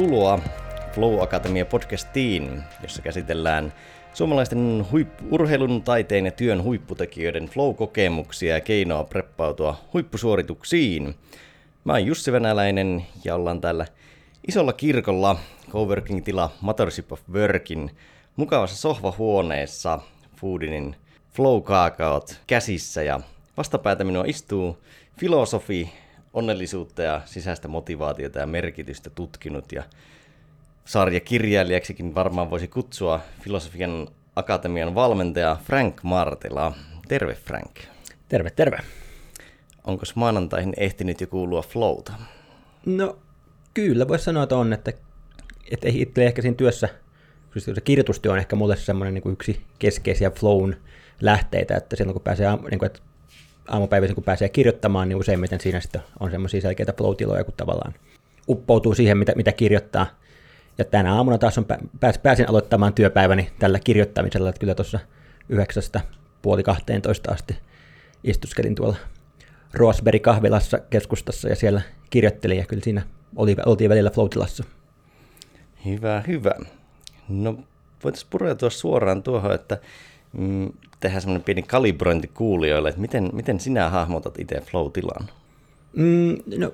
Tervetuloa Flow Akatemia podcastiin, jossa käsitellään suomalaisten huippu- urheilun, taiteen ja työn huipputekijöiden flow-kokemuksia ja keinoa preppautua huippusuorituksiin. Mä oon Jussi Venäläinen ja ollaan täällä isolla kirkolla coworking-tila Motorship of Workin mukavassa sohvahuoneessa Foodinin flow-kaakaot käsissä ja vastapäätä minua istuu filosofi, onnellisuutta ja sisäistä motivaatiota ja merkitystä tutkinut ja sarjakirjailijaksikin varmaan voisi kutsua filosofian akatemian valmentaja Frank Martela. Terve Frank. Terve, terve. Onko maanantaihin ehtinyt jo kuulua flowta? No kyllä, voisi sanoa, että on, että, että itse ehkä siinä työssä, se kirjoitustyö on ehkä mulle semmoinen niin kuin yksi keskeisiä flown lähteitä, että silloin kun pääsee, niin kuin, että aamupäivisin kun pääsee kirjoittamaan, niin useimmiten siinä sitten on semmoisia selkeitä flow-tiloja, kun tavallaan uppoutuu siihen, mitä, mitä kirjoittaa. Ja tänä aamuna taas on, pääs, pääsin aloittamaan työpäiväni tällä kirjoittamisella, että kyllä tuossa yhdeksästä puoli 12 asti istuskelin tuolla Roosberry kahvilassa keskustassa ja siellä kirjoittelin ja kyllä siinä oli, oltiin välillä floatilassa. Hyvä, hyvä. No voitaisiin pureutua suoraan tuohon, että mm, tehdään semmoinen pieni kalibrointi kuulijoille, että miten, miten sinä hahmotat itse flow-tilan? Mm, no,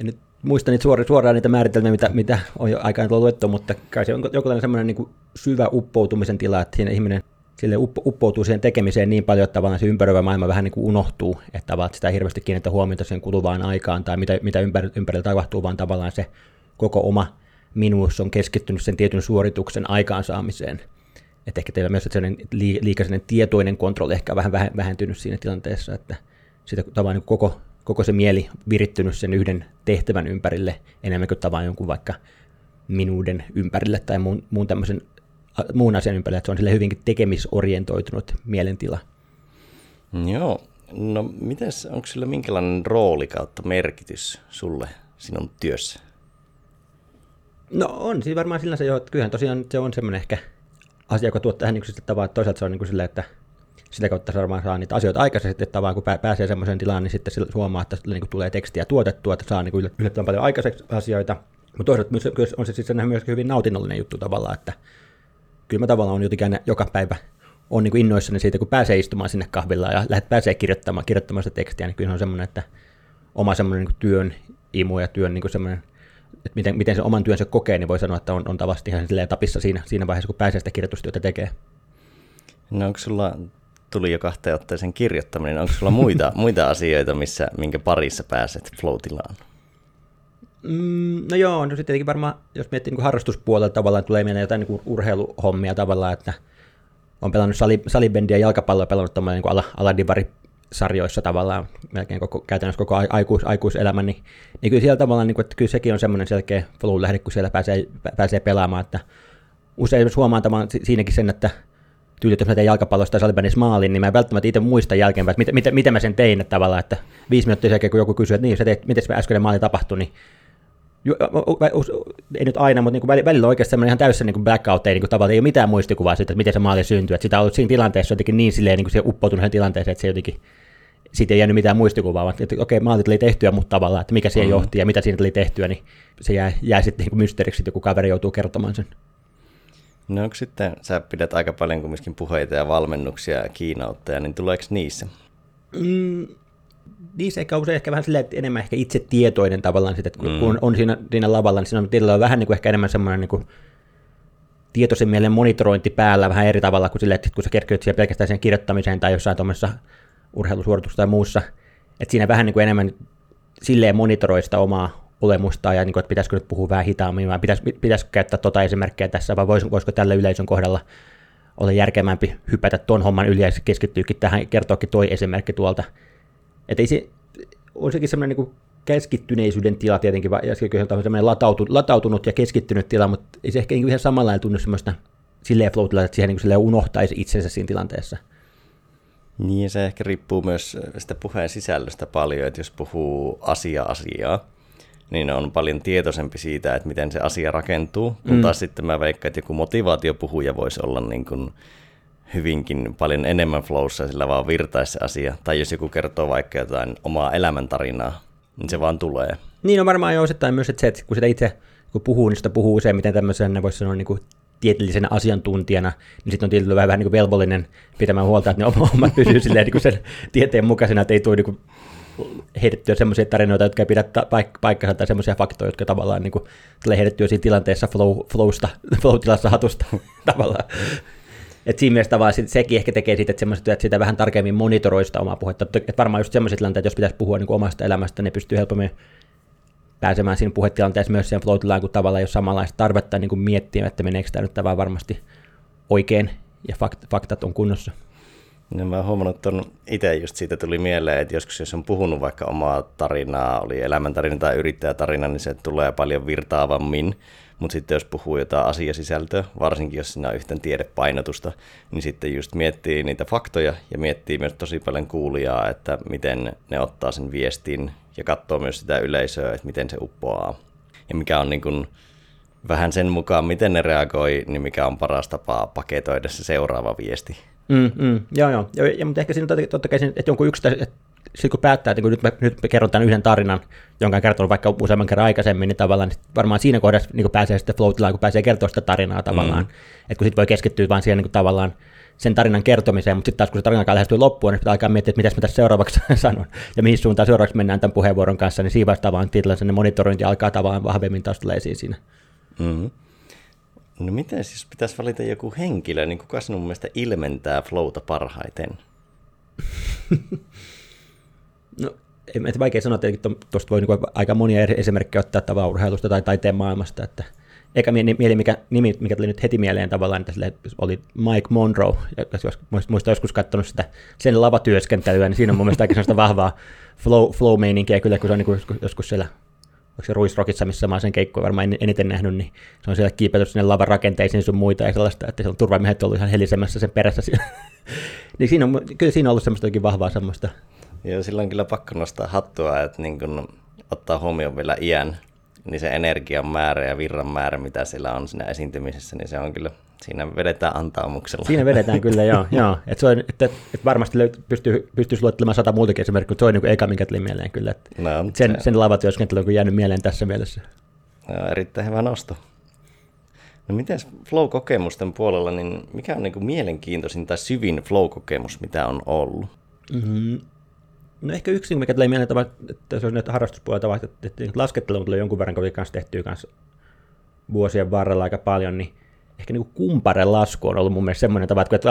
en nyt muista niitä suoraan, suoraan niitä määritelmiä, mitä, mitä on jo aikaan luettu, mutta kai se on joku semmoinen niin syvä uppoutumisen tila, että siinä ihminen sille uppoutuu siihen tekemiseen niin paljon, että tavallaan se ympäröivä maailma vähän niin kuin unohtuu, että tavallaan sitä ei hirveästi kiinnitä huomiota sen kuluvaan aikaan tai mitä, mitä ympär, ympärillä tapahtuu, vaan tavallaan se koko oma minuus on keskittynyt sen tietyn suorituksen aikaansaamiseen. Että ehkä teillä myös sellainen liikainen tietoinen kontrolli ehkä vähän vähentynyt siinä tilanteessa, että sitä tavallaan niin koko, koko se mieli virittynyt sen yhden tehtävän ympärille enemmän kuin tavallaan jonkun vaikka minuuden ympärille tai muun, muun tämmöisen muun asian ympärille, että se on sille hyvinkin tekemisorientoitunut mielentila. Joo, no mites, onko sillä minkälainen rooli kautta merkitys sulle sinun työssä? No on siinä varmaan sillä se jo, että kyllähän tosiaan se on semmoinen ehkä asia, joka tuottaa ihan niin tavalla, että toisaalta se on niin silleen, että sitä kautta varmaan saa niitä asioita aikaiseksi, että tavallaan kun pääsee semmoiseen tilaan, niin sitten huomaa, että niin tulee tekstiä tuotettua, että saa niin kuin yllättävän paljon aikaiseksi asioita. Mutta toisaalta myös, on se sitten myös hyvin nautinnollinen juttu tavallaan, että kyllä mä tavallaan on jotenkin aina joka päivä on niin innoissani siitä, kun pääsee istumaan sinne kahvilla ja lähdet pääsee kirjoittamaan, kirjoittamaan sitä tekstiä, niin kyllä on semmoinen, että oma semmoinen niin työn imu ja työn niin semmoinen että miten, miten se oman työnsä kokee, niin voi sanoa, että on, on tavasti ihan tapissa siinä, siinä vaiheessa, kun pääsee sitä kirjoitustyötä tekee. No onko sulla, tuli jo kahteen otteeseen kirjoittaminen, onko sulla muita, muita asioita, missä, minkä parissa pääset flow Mm, no joo, no sitten tietenkin varmaan, jos miettii niin harrastuspuolella tavallaan, tulee mieleen jotain niin urheiluhommia tavallaan, että on pelannut sali, salibendiä ja jalkapalloa pelannut niin ala, aladivari sarjoissa tavallaan melkein koko, käytännössä koko aikuis, aikuiselämä, niin, niin kyllä siellä tavallaan, niin kuin, että kyllä sekin on semmoinen selkeä flow lähde, kun siellä pääsee, pääsee pelaamaan, että usein huomaan tavallaan siinäkin sen, että tyyli, jos mä teen jalkapallosta tai salibändissä maalin, niin mä en välttämättä itse muista jälkeenpäin, että miten, miten, miten mä sen tein, että tavallaan, että viisi minuuttia sen jälkeen, kun joku kysyy, että niin, sä teet, miten se äskeinen maali tapahtui, niin ei nyt aina, mutta niin välillä oikeasti semmoinen ihan täysin niin blackout, ei niin kuin, tavallaan ei ole mitään muistikuvaa siitä, että miten se maali syntyy. Että sitä on ollut siinä tilanteessa jotenkin niin silleen niin kuin uppoutunut tilanteeseen, että se jotenkin siitä ei jäänyt mitään muistikuvaa, vaan että okei, maalit oli tehtyä, mutta tavallaan, että mikä siihen mm. johti ja mitä siinä oli tehtyä, niin se jää, jää sitten niin mysteeriksi, että joku kaveri joutuu kertomaan sen. No onko sitten, sä pidät aika paljon kumminkin puheita ja valmennuksia ja kiinautteja, niin tuleeko niissä? Mm, niissä ehkä usein ehkä vähän silleen, että enemmän ehkä itse tietoinen tavallaan, että kun, mm. on siinä, siinä lavalla, niin siinä on vähän niin kuin ehkä enemmän semmoinen niin kuin tietoisen mielen monitorointi päällä vähän eri tavalla kuin silleen, että kun sä kerkeät siellä pelkästään sen kirjoittamiseen tai jossain tuommoisessa urheilusuorituksessa tai muussa, että siinä vähän niin kuin enemmän silleen monitoroi sitä omaa olemusta ja niin kuin, että pitäisikö nyt puhua vähän hitaammin vai pitäis, pitäisikö käyttää tota esimerkkiä tässä vai vois, voisiko tällä yleisön kohdalla olla järkevämpi hypätä tuon homman yli ja keskittyykin tähän, kertoakin toi esimerkki tuolta. Että ei se, on sekin semmoinen niin keskittyneisyyden tila tietenkin, ja se on semmoinen latautunut, latautunut ja keskittynyt tila, mutta ei se ehkä niin ihan samalla tunnu semmoista silleen flow että siihen niin unohtaisi itsensä siinä tilanteessa. Niin, se ehkä riippuu myös sitä puheen sisällöstä paljon, että jos puhuu asia-asiaa, niin on paljon tietoisempi siitä, että miten se asia rakentuu, kun mm. taas sitten mä veikkaan, että joku motivaatiopuhuja voisi olla niin kuin hyvinkin paljon enemmän flowssa, sillä vaan virtaisi se asia. Tai jos joku kertoo vaikka jotain omaa elämäntarinaa, niin se vaan tulee. Niin on varmaan jo osittain myös että se, että kun sitä itse kun puhuu, niin sitä puhuu useimmiten tämmöisen, voisi sanoa niin kuin tieteellisenä asiantuntijana, niin sitten on tietysti vähän, vähän niin kuin velvollinen pitämään huolta, että ne omat pysyy silleen niin kuin sen tieteen mukaisena, että ei tule niin kuin heitettyä semmoisia tarinoita, jotka ei pidä paik- paikkansa, tai semmoisia faktoja, jotka tavallaan niin kuin, tulee heitettyä siinä tilanteessa flow, flowsta, flow-tilassa hatusta tavallaan. Et siinä mielessä tavallaan sekin ehkä tekee siitä, että, että sitä vähän tarkemmin monitoroista omaa puhetta. Että varmaan just semmoiset tilanteet, jos pitäisi puhua niin kuin omasta elämästä, ne pystyy helpommin pääsemään siinä puhetilanteessa myös siihen flow kun tavallaan ole samanlaista tarvetta niin kuin miettiä, että meneekö tämä nyt tämä varmasti oikein ja fakt, faktat on kunnossa. No mä oon huomannut, että itse just siitä tuli mieleen, että joskus jos on puhunut vaikka omaa tarinaa, oli elämäntarina tai yrittäjätarina, niin se tulee paljon virtaavammin. Mutta sitten jos puhuu jotain asiasisältöä, varsinkin jos siinä on yhtään tiedepainotusta, niin sitten just miettii niitä faktoja ja miettii myös tosi paljon kuulijaa, että miten ne ottaa sen viestin ja katsoo myös sitä yleisöä, että miten se uppoaa. Ja mikä on niin kuin vähän sen mukaan, miten ne reagoi, niin mikä on paras tapa paketoida se seuraava viesti. Mm, mm, joo, joo. Ja, ja, mutta ehkä siinä totta kai, että jonkun yksi, sitten kun päättää, että kun nyt, mä, nyt mä kerron tämän yhden tarinan, jonka on kertonut vaikka useamman kerran aikaisemmin, niin tavallaan niin varmaan siinä kohdassa niin pääsee sitten flow kun pääsee kertoa sitä tarinaa tavallaan. Mm. Että kun sitten voi keskittyä vain siihen niin kuin tavallaan sen tarinan kertomiseen, mutta sitten taas kun se tarina alkaa lähestyä loppuun, niin pitää alkaa miettiä, että mitä mä tässä seuraavaksi sanon ja mihin suuntaan seuraavaksi mennään tämän puheenvuoron kanssa, niin siinä vaiheessa tavallaan sen monitorointi alkaa tavallaan vahvemmin taas tulee esiin siinä. Mm-hmm. No miten siis pitäisi valita joku henkilö, niin kuka sinun mielestä ilmentää flowta parhaiten? no, en vaikea sanoa, että tuosta voi niin aika monia eri esimerkkejä ottaa tavallaan urheilusta tai taiteen maailmasta, että eka mieli, mikä, nimi, mikä tuli nyt heti mieleen tavallaan, että oli Mike Monroe, jos muista joskus katsonut sitä sen lavatyöskentelyä, niin siinä on mun mielestä aika sellaista vahvaa flow, flow-meininkiä kyllä, kun se on niin kuin joskus siellä onko se Ruisrockissa, missä mä sen keikkoja varmaan eniten nähnyt, niin se on siellä kiipeyty sinne lavan rakenteisiin sun muita ja sellaista, että se on turvamiehet ollut ihan helisemässä sen perässä. niin siinä on, kyllä siinä on ollut semmoista vahvaa semmoista. Joo, silloin kyllä pakko nostaa hattua, että niin kun ottaa huomioon vielä iän, niin se energian määrä ja virran määrä, mitä siellä on siinä esiintymisessä, niin se on kyllä, siinä vedetään antaumuksella. Siinä vedetään kyllä, joo. joo. Et se on, että, että varmasti löyt, pystyy, pystyisi luettelemaan sata muutakin esimerkkiä, mutta se on niin eka, mikä tuli mieleen kyllä. Että no, sen, se... sen lavatyöskentely on jäänyt mieleen tässä mielessä. Joo, erittäin hyvä nosto. No miten flow-kokemusten puolella, niin mikä on niin kuin mielenkiintoisin tai syvin flow-kokemus, mitä on ollut? Mm-hmm. No ehkä yksi, mikä tulee mieleen, että se on nyt harrastuspuolelta, että, että laskettelu tulee jonkun verran, kun kanssa tehtyä kanssa vuosien varrella aika paljon, niin ehkä niin kumparen lasku on ollut mun mielestä semmoinen tapa, että kun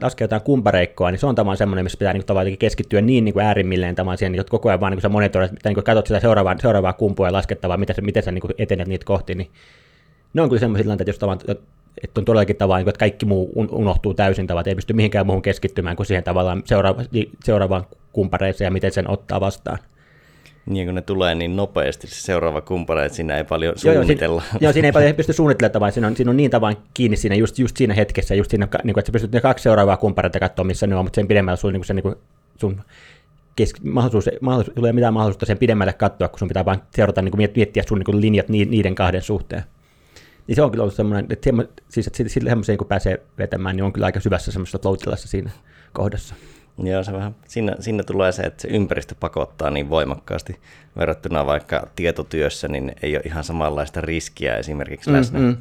laskee jotain kumpareikkoa, niin se on tavallaan semmoinen, missä pitää niin tavallaan keskittyä niin, niin kuin äärimmilleen tavallaan siihen, että koko ajan vaan niin sä että niin katsot sitä seuraavaa, seuraavaa kumpua ja laskettavaa, miten sä, miten sä niin etenet niitä kohti, niin ne on kyllä semmoisia tilanteita, jos tavallaan että on todellakin tavallaan, että kaikki muu unohtuu täysin tavallaan, ei pysty mihinkään muuhun keskittymään kuin siihen tavallaan seuraava, seuraavaan kumpareeseen ja miten sen ottaa vastaan. Niin, kun ne tulee niin nopeasti, se seuraava kumppari, että siinä ei paljon suunnitella. Joo, siinä, joo, siinä ei paljon pysty suunnittelemaan, siinä on, siinä on niin tavan kiinni siinä just, just siinä hetkessä, just siinä, niin kuin, että sä pystyt ne kaksi seuraavaa kumppareita katsoa, missä ne on, mutta sen pidemmällä sun, niin se, niin kuin, sun keski, mahdollisuus, mahdollisuus, ei ole mitään mahdollisuutta sen pidemmälle katsoa, kun sun pitää vain seurata, niin kuin, miettiä sun niin kuin, linjat niiden kahden suhteen. Niin se on kyllä ollut semmoinen, että, siis, että sille semmoiseen kun pääsee vetämään, niin on kyllä aika syvässä semmoista flow siinä kohdassa. Joo, se vähän, sinne, sinne tulee se, että se ympäristö pakottaa niin voimakkaasti verrattuna vaikka tietotyössä, niin ei ole ihan samanlaista riskiä esimerkiksi mm, läsnä. Mm.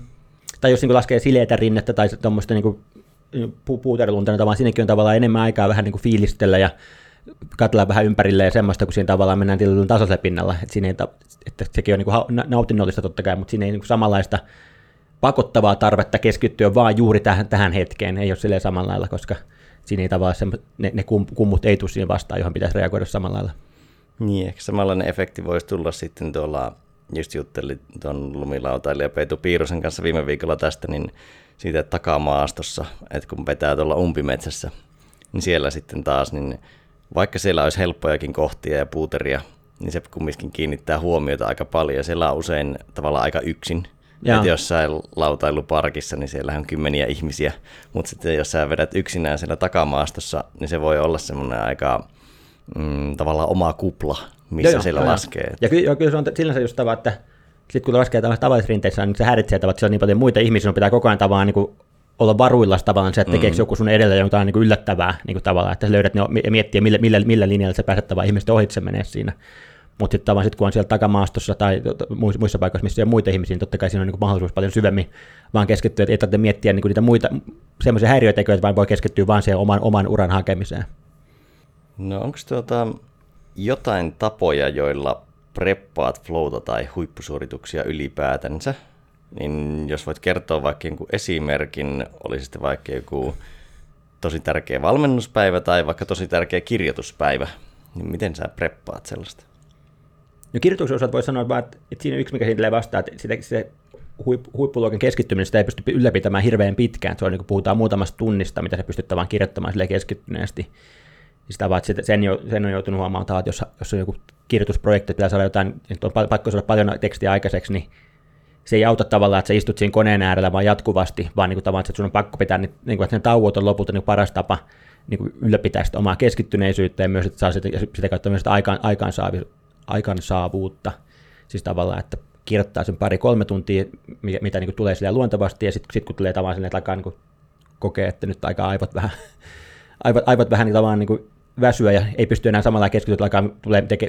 Tai jos niin laskee sileitä rinnettä tai tuommoista niin pu- puuterilunta, niin tavallaan siinäkin on tavallaan enemmän aikaa vähän niin kuin fiilistellä ja katsella vähän ympärille ja semmoista, kun siinä tavallaan mennään tietyllä tasoisella pinnalla. Että, siinä ei, että sekin on niin kuin nautinnollista totta kai, mutta siinä ei niin kuin samanlaista pakottavaa tarvetta keskittyä vaan juuri tähän, tähän hetkeen, ei ole silleen samalla lailla, koska siinä ei tavallaan ne, ne kummut ei tule siihen vastaan, johon pitäisi reagoida samalla lailla. Niin, ehkä samanlainen efekti voisi tulla sitten tuolla, just juttelin tuon lumilautailija Peetu Piirosen kanssa viime viikolla tästä, niin siitä takamaastossa, että kun vetää tuolla umpimetsässä, niin siellä sitten taas, niin vaikka siellä olisi helppojakin kohtia ja puuteria, niin se kumminkin kiinnittää huomiota aika paljon. Siellä on usein tavallaan aika yksin, että jossain lautailuparkissa, niin siellä on kymmeniä ihmisiä, mutta sitten jos sä vedät yksinään siellä takamaastossa, niin se voi olla semmoinen aika mm, tavallaan oma kupla, missä joo, siellä joo, laskee. Ja kyllä, kyllä se on sillänsä just tava, että sitten kun laskee tavallisessa rinteissä, niin se häiritsee että siellä on niin paljon muita ihmisiä, on pitää koko ajan tavallaan niin olla varuilla tavallaan se, että tekeekö mm. joku sun edellä jotain niin kuin yllättävää niin kuin tavallaan, että sä löydät ne ja miettiä, millä, millä, millä linjalla sä pääset tavallaan ihmisten ohitse menee siinä. Mutta sitten tavallaan sit, kun on siellä takamaastossa tai muissa paikoissa, missä on muita ihmisiä, niin totta kai siinä on niin mahdollisuus paljon syvemmin vaan keskittyä, että ei tarvitse miettiä niin niitä muita semmoisia häiriötekijöitä, vaan voi keskittyä vaan siihen oman, oman uran hakemiseen. No onko tuota jotain tapoja, joilla preppaat flowta tai huippusuorituksia ylipäätänsä? Niin jos voit kertoa vaikka jonkun esimerkin, olisi sitten vaikka joku tosi tärkeä valmennuspäivä tai vaikka tosi tärkeä kirjoituspäivä, niin miten sä preppaat sellaista? No kirjoituksen osalta voi sanoa vaan, että siinä yksi, mikä siinä vastaa, että sitä, se huippuluokan keskittyminen sitä ei pysty ylläpitämään hirveän pitkään. Se on niin kuin puhutaan muutamasta tunnista, mitä se pystyt vaan kirjoittamaan sille keskittyneesti. Sitä vaan, että sen, jo, sen on joutunut huomaamaan, että jos, jos on joku kirjoitusprojekti, että pitää saada jotain, että on pakko saada paljon tekstiä aikaiseksi, niin se ei auta tavallaan, että sä istut siinä koneen äärellä vaan jatkuvasti, vaan niin kuin tavallaan, että sun on pakko pitää, niin, niin kuin, että ne tauot on lopulta niin paras tapa niin kuin ylläpitää sitä omaa keskittyneisyyttä ja myös, että saa sitä, sitä kautta myös sitä aikaan, aikaansaavuutta. Siis tavallaan, että kirjoittaa sen pari-kolme tuntia, mitä niin kuin tulee sille luontevasti, ja sitten sit, kun tulee tavallaan sinne, että alkaa niin kokea, että nyt aika aivot vähän, aivot, aivot vähän niin tavallaan niin kuin väsyä ja ei pysty enää samalla keskittyä, alkaa tulee, teke,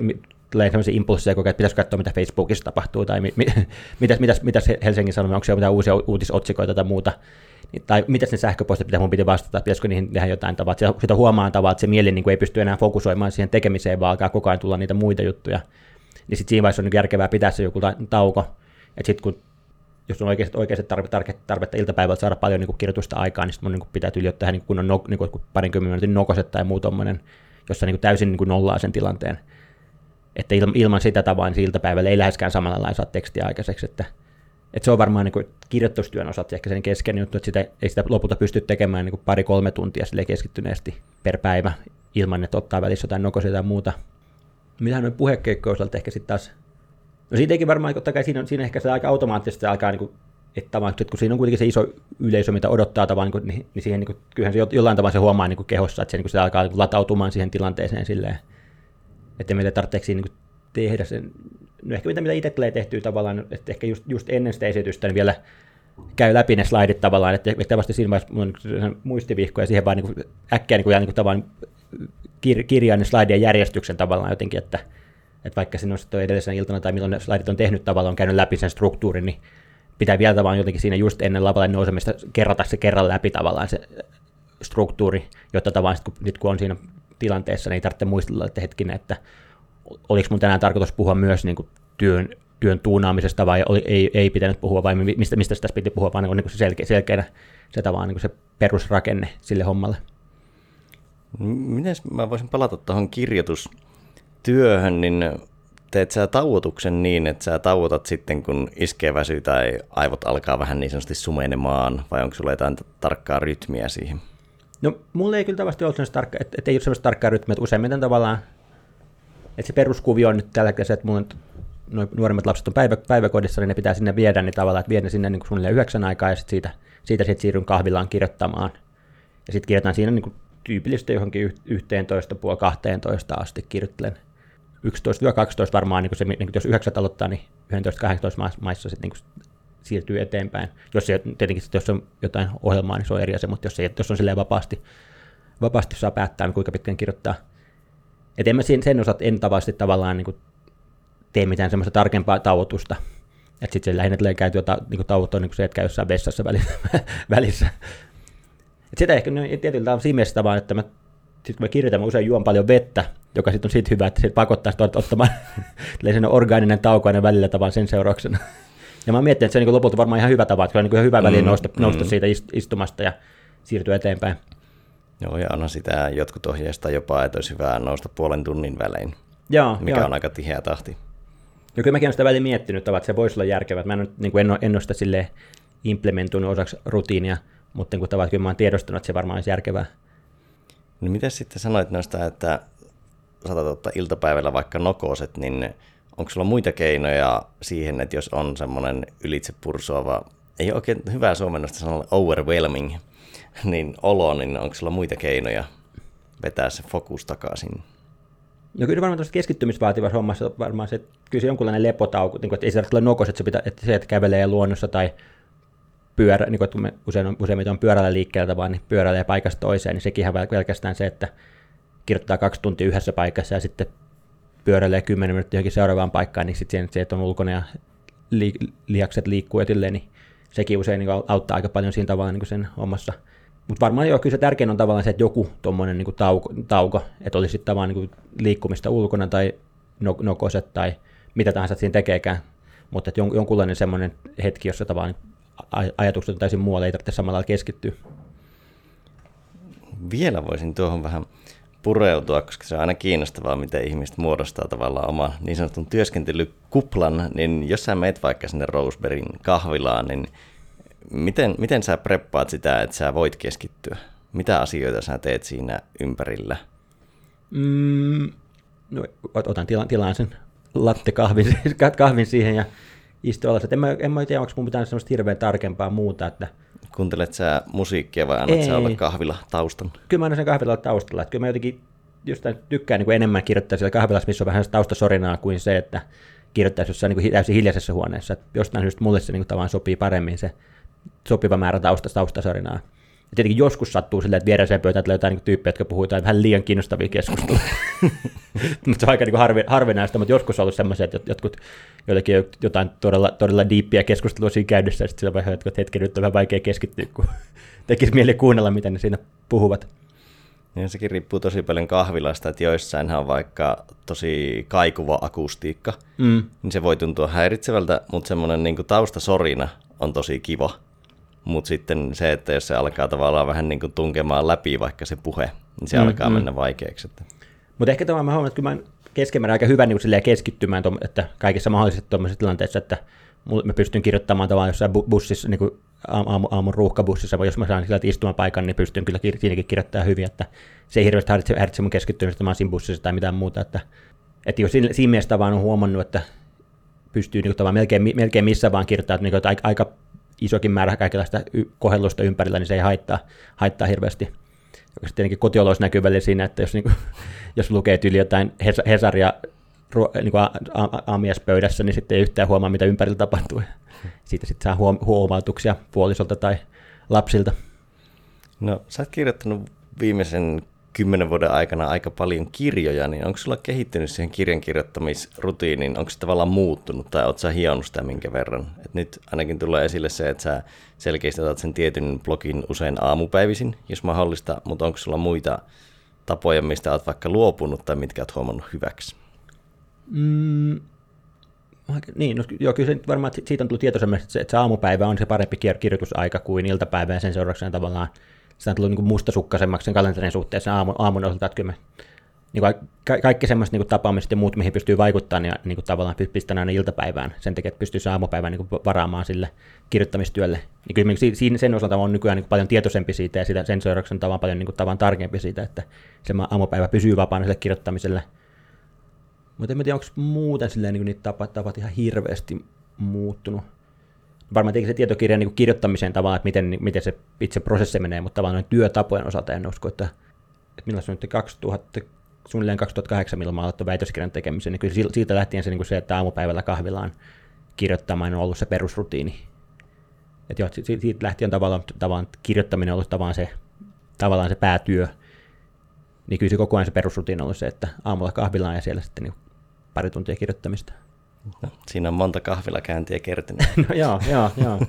tulee sellaisia impulsseja että pitäisi katsoa, mitä Facebookissa tapahtuu, tai mi, mi, mitäs, mitäs, mitäs Helsingin Sanomia, onko siellä mitään uusia uutisotsikoita tai muuta, tai mitäs ne sähköpostit, mitä mun piti vastata, pitäisikö niihin tehdä jotain tavalla. Sitä huomaa tavalla, että se mieli niin kuin ei pysty enää fokusoimaan siihen tekemiseen, vaan alkaa koko ajan tulla niitä muita juttuja. Niin sitten siinä vaiheessa on niin järkevää pitää se joku tauko. Että sitten kun jos on oikeasti, oikeasti tarve, tarve, tarvetta iltapäivältä saada paljon niin kuin kirjoitusta aikaa, niin sitten mun niin pitää tyyli tähän niin kunnon no, niin kuin parinkymmenen minuutin nokoset tai muu tommonen, jossa niin kuin täysin niin kuin nollaa sen tilanteen. Että ilman sitä tavaa niin iltapäivällä ei läheskään samalla lailla saa tekstiä aikaiseksi. Että, että se on varmaan niin kuin kirjoitustyön osalta ehkä sen kesken juttu, että sitä, ei sitä lopulta pysty tekemään niin kuin pari-kolme tuntia sille keskittyneesti per päivä ilman, että ottaa välissä jotain nokosia tai muuta. Mitähän noin puhekeikkojen osalta ehkä sitten taas No siitäkin varmaan, totta kai siinä, siinä ehkä se aika automaattisesti alkaa, niin kuin, että kun siinä on kuitenkin se iso yleisö, mitä odottaa tavallaan, niin, niin, niin siihen, niin kuin, kyllähän se jollain tavalla se huomaa niin kuin kehossa, että se, niin kuin, se alkaa niin latautumaan siihen tilanteeseen silleen, että meidän tarvitseeko siinä niin kuin, tehdä sen, no ehkä mitä, mitä itse tulee tehtyä tavallaan, että ehkä just, just ennen sitä esitystä niin vielä käy läpi ne slaidit tavallaan, että ehkä vasta siinä vaiheessa on muistivihko ja siihen vaan niin äkkiä niin kuin, niin kuin, tavallaan kir, kirjaan ne slaidien järjestyksen tavallaan jotenkin, että että vaikka sinne on edellisenä iltana tai milloin ne slaidit on tehnyt tavallaan, on käynyt läpi sen struktuurin, niin pitää vielä tavallaan jotenkin siinä just ennen lavalle nousemista kerrata se kerran läpi tavallaan se struktuuri, jotta tavallaan sit, kun, nyt kun on siinä tilanteessa, niin ei tarvitse muistella, että hetkinen, että oliko mun tänään tarkoitus puhua myös niin kuin työn, työn tuunaamisesta vai oli, ei, ei pitänyt puhua vai mistä, mistä tässä piti puhua, vaan niin kuin se selkeä, selkeänä se tavallaan niin kuin se perusrakenne sille hommalle. Miten mä voisin palata tuohon kirjoitus työhön, niin teet sä tauotuksen niin, että sä tauotat sitten, kun iskee väsy tai aivot alkaa vähän niin sanotusti sumenemaan, vai onko sulla jotain tarkkaa rytmiä siihen? No, mulla ei kyllä tavasti ole sellaista tarkkaa, että, että ei ole sellaista tarkkaa rytmiä, että useimmiten tavallaan, että se peruskuvio on nyt tällä hetkellä se, että mun noin nuoremmat lapset on päivä, päiväkodissa, niin ne pitää sinne viedä, niin tavallaan, että viedä sinne niin kuin suunnilleen yhdeksän aikaa, ja sitten siitä, siitä sit siirryn kahvilaan kirjoittamaan. Ja sitten kirjoitan siinä niin kuin tyypillisesti johonkin 11, puoli 12 asti kirjoittelen 11-12 varmaan, niin se, niin jos 9 aloittaa, niin 11-18 maissa sitten niin siirtyy eteenpäin. Jos se, tietenkin jos on jotain ohjelmaa, niin se on eri asia, mutta jos, se, jos on silleen vapaasti, vapaasti saa päättää, niin kuinka pitkään kirjoittaa. Et en mä sen, sen osat en tavallisesti tavallaan niin tee mitään semmoista tarkempaa tauotusta. Että sitten se lähinnä tulee käytyä ta, niin tauottua niin se, että käy jossain vessassa välissä. Et sitä ehkä no, tietyllä tavalla siinä mielessä tavalla, että mä sitten kun mä kirjoitan, mä usein juon paljon vettä, joka sitten on siitä hyvä, että se pakottaa sitä ottamaan sen orgaaninen tauko aina välillä tavan sen seurauksena. Ja mä mietin, että se on niin lopulta varmaan ihan hyvä tapa, että on niin ihan hyvä väli mm, nousta, mm. nousta siitä istumasta ja siirtyä eteenpäin. Joo, ja anna sitä jotkut ohjeista jopa, että olisi hyvä nousta puolen tunnin välein, joo, mikä joo. on aika tiheä tahti. Ja kyllä mäkin olen sitä väliin miettinyt, että se voisi olla järkevää. Mä en, niin kuin en, ole, en ole sitä implementoinut osaksi rutiinia, mutta kun tavat, kyllä mä olen tiedostanut, että se varmaan olisi järkevää. No miten sitten sanoit noista, että saatat ottaa iltapäivällä vaikka nokoset, niin onko sulla muita keinoja siihen, että jos on semmoinen ylitse pursuava, ei oikein hyvää suomennosta sanoa overwhelming, niin olo, niin onko sulla muita keinoja vetää se fokus takaisin? No kyllä varmaan tuossa keskittymisvaativassa hommassa varmaan se, kyllä se jonkunlainen lepotauko, niin kuin, että ei se ole nokos, että se, pitää, että se, että kävelee luonnossa tai pyörä, niin kun me usein on, useimmiten on pyörällä liikkeeltä vaan, niin pyöräilee paikasta toiseen, niin sekin pelkästään se, että kirjoittaa kaksi tuntia yhdessä paikassa ja sitten pyöräilee kymmenen minuuttia johonkin seuraavaan paikkaan, niin sitten se, että on ulkona ja li, lihakset liikkuu etilleen, niin sekin usein niin auttaa aika paljon siinä tavalla niin sen omassa. Mutta varmaan joo, kyllä se tärkein on tavallaan se, että joku tuommoinen niin tauko, tauko, että olisi sitten tavallaan niin liikkumista ulkona tai nokoset tai mitä tahansa siinä tekeekään, mutta että jonkunlainen semmoinen hetki, jossa tavallaan ajatukset on täysin muualle, ei tarvitse samalla keskittyä. Vielä voisin tuohon vähän pureutua, koska se on aina kiinnostavaa, miten ihmiset muodostaa tavallaan oma niin sanotun työskentelykuplan, niin jos sä meet vaikka sinne Roseberryn kahvilaan, niin miten, miten sä preppaat sitä, että sä voit keskittyä? Mitä asioita sä teet siinä ympärillä? Mm, no, otan tilan, tilaan sen latte kahvin, siihen ja istun alas. En mä, en mä tiedä, onko mun pitää semmoista hirveän tarkempaa muuta, että Kuuntelet sä musiikkia vai annat sä olla kahvila taustan? Kyllä mä annan sen kahvilla taustalla. Että kyllä mä jotenkin jostain tykkään niin kuin enemmän kirjoittaa siellä kahvilassa, missä on vähän taustasorinaa kuin se, että kirjoittaisi jossain niin kuin täysin hiljaisessa huoneessa. Että jostain syystä mulle se niin kuin, sopii paremmin se sopiva määrä tausta, taustasorinaa. Ja tietenkin joskus sattuu silleen, että vieressä pöytään tulee jotain niin tyyppejä, jotka puhuu jotain vähän liian kiinnostavia keskusteluja. mutta se on aika niin harvi, harvinaista, mutta joskus on ollut semmoisia, että jotkut joillekin jotain todella, todella diippiä keskustelua siinä käydessä, ja sitten sillä vaiheessa, että hetken nyt on vähän vaikea keskittyä, kun tekisi mieli kuunnella, mitä ne siinä puhuvat. Ja sekin riippuu tosi paljon kahvilasta, että joissain on vaikka tosi kaikuva akustiikka, mm. niin se voi tuntua häiritsevältä, mutta semmoinen niin taustasorina on tosi kiva. Mutta sitten se, että jos se alkaa tavallaan vähän niin kuin tunkemaan läpi vaikka se puhe, niin se mm, alkaa mm. mennä vaikeaksi. Että. Mutta ehkä tämä mä huomaan, että kyllä mä keskimäärin aika hyvä niin keskittymään, että kaikissa mahdollisissa tuommoisissa tilanteissa, että mä pystyn kirjoittamaan tavallaan jossain bussissa, niin kuin aamu, aamun ruuhkabussissa, vai jos mä saan sieltä istumapaikan, niin pystyn kyllä siinäkin kirjoittamaan hyvin, että se ei hirveästi häiritse, häiritse mun keskittymistä, että mä siinä bussissa tai mitään muuta, että, että jos siinä, siinä mielessä vaan on huomannut, että pystyy niin kuin, melkein, melkein missä vaan kirjoittamaan, että, niin kuin, että aika, aika isokin määrä kaikenlaista kohellusta ympärillä, niin se ei haittaa, haittaa hirveästi. Joka tietenkin kotiolous näkyy välillä siinä, että jos, niin kuin, jos lukee tyyli jotain Hesaria niin kuin aamiaspöydässä, niin sitten ei yhtään huomaa, mitä ympärillä tapahtuu. Siitä sitten saa huom- huomautuksia puolisolta tai lapsilta. No, sä oot kirjoittanut viimeisen kymmenen vuoden aikana aika paljon kirjoja, niin onko sulla kehittynyt siihen kirjan kirjoittamisrutiiniin, onko se tavallaan muuttunut tai oot sä hionut sitä minkä verran? Et nyt ainakin tulee esille se, että sä selkeästi otat sen tietyn blogin usein aamupäivisin, jos mahdollista, mutta onko sulla muita tapoja, mistä oot vaikka luopunut tai mitkä oot huomannut hyväksi? Mm, niin, no, joo, kyllä se varmaan siitä on tullut tietoisemmin, että että se aamupäivä on se parempi kirjoitusaika kuin iltapäivä ja sen seurauksena tavallaan sitä on tullut niin mustasukkaisemmaksi sen kalenterin suhteessa aamun, aamun osalta, että kyllä me, niin kuin ka- kaikki semmoiset niin tapaamiset ja muut, mihin pystyy vaikuttamaan, ja niin kuin tavallaan pistän aina iltapäivään sen takia, että pystyy aamupäivään niin varaamaan sille kirjoittamistyölle. Niin kyllä siinä, sen osalta on nykyään niin paljon tietoisempi siitä, ja sitä, sen seurauksena tavan paljon niin kuin, tavan tarkempi siitä, että se aamupäivä pysyy vapaana sille kirjoittamiselle. Mutta en tiedä, onko muuten silleen, niin niitä tapat, tapat ihan hirveästi muuttunut varmaan se tietokirjan niin kirjoittamiseen tavallaan, että miten, miten se itse prosessi menee, mutta tavallaan noin työtapojen osalta en usko, että, että millä se nyt 2000, suunnilleen 2008, milloin mä aloitin väitöskirjan tekemisen, niin kyllä siitä lähtien se, niin se että aamupäivällä kahvilaan kirjoittamaan on ollut se perusrutiini. Että joo, siitä lähtien tavallaan, tavallaan kirjoittaminen on ollut tavallaan se, tavallaan se päätyö, niin kyllä se koko ajan se perusrutiini on ollut se, että aamulla kahvilaan ja siellä sitten niin pari tuntia kirjoittamista. No, siinä on monta kahvilakäyntiä kertynyt. no joo, joo, joo.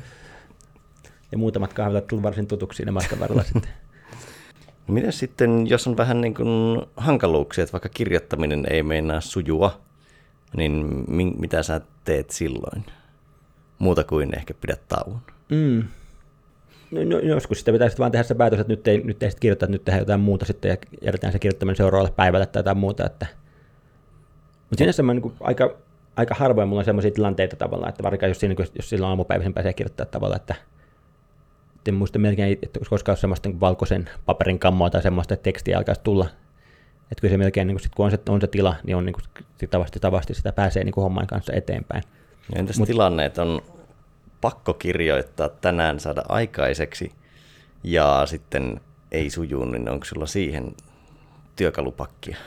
Ja muutamat kahvilat tullut varsin tutuksi siinä matkan varrella sitten. No miten sitten, jos on vähän niin kuin hankaluuksia, että vaikka kirjoittaminen ei meinaa sujua, niin mi- mitä sä teet silloin? Muuta kuin ehkä pidät tauon. Mm. No, no, joskus sitten pitäisi vaan tehdä se päätös, että nyt ei, nyt ei sitten kirjoittaa, että nyt tehdään jotain muuta sitten ja jätetään se kirjoittaminen seuraavalle päivälle tai jotain muuta. Että... Mutta sinänsä mä niin aika aika harvoin mulla on sellaisia tilanteita tavallaan, että varsinkaan jos, siinä, jos silloin aamupäiväisen pääsee kirjoittaa tavallaan, että en muista melkein, että koskaan semmoista niin valkoisen paperin kammoa tai semmoista, että tekstiä alkaisi tulla. Että kyllä se melkein, niin kun, sit, kun on, se, on se tila, niin on niin kuin, sit tavasti, tavasti sitä pääsee niin kuin homman kanssa eteenpäin. Entäs Mut, tilanne, että on pakko kirjoittaa tänään saada aikaiseksi ja sitten ei sujuu, niin onko sulla siihen työkalupakkia?